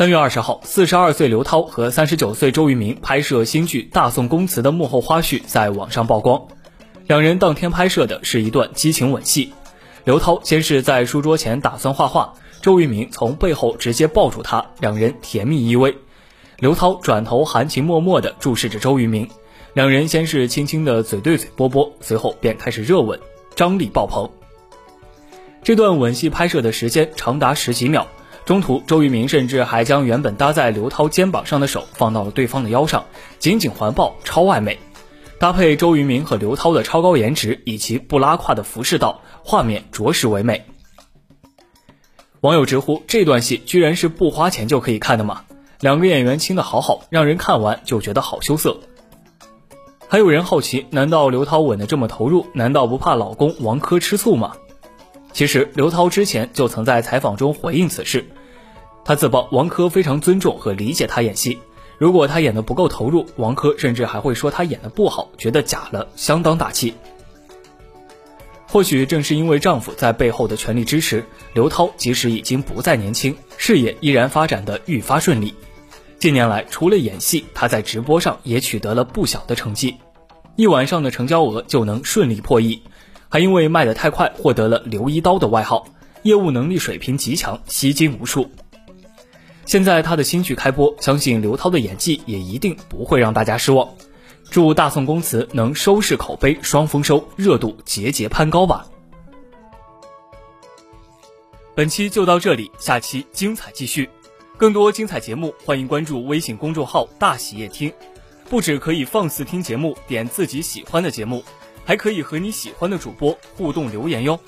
三月二十号，四十二岁刘涛和三十九岁周渝民拍摄新剧《大宋宫词》的幕后花絮在网上曝光。两人当天拍摄的是一段激情吻戏。刘涛先是在书桌前打算画画，周渝民从背后直接抱住她，两人甜蜜依偎。刘涛转头含情脉脉地注视着周渝民，两人先是轻轻的嘴对嘴啵啵，随后便开始热吻，张力爆棚。这段吻戏拍摄的时间长达十几秒。中途，周渝民甚至还将原本搭在刘涛肩膀上的手放到了对方的腰上，紧紧环抱，超完美。搭配周渝民和刘涛的超高颜值以及不拉胯的服饰道，画面着实唯美。网友直呼这段戏居然是不花钱就可以看的吗？两个演员亲的好好，让人看完就觉得好羞涩。还有人好奇，难道刘涛吻的这么投入，难道不怕老公王珂吃醋吗？其实刘涛之前就曾在采访中回应此事。他自曝王珂非常尊重和理解他演戏，如果他演的不够投入，王珂甚至还会说他演的不好，觉得假了，相当大气。或许正是因为丈夫在背后的全力支持，刘涛即使已经不再年轻，事业依然发展的愈发顺利。近年来，除了演戏，她在直播上也取得了不小的成绩，一晚上的成交额就能顺利破亿，还因为卖得太快，获得了“刘一刀”的外号，业务能力水平极强，吸金无数。现在他的新剧开播，相信刘涛的演技也一定不会让大家失望。祝《大宋宫词》能收视口碑双丰收，热度节节攀高吧。本期就到这里，下期精彩继续。更多精彩节目，欢迎关注微信公众号“大喜夜听”，不止可以放肆听节目，点自己喜欢的节目，还可以和你喜欢的主播互动留言哟。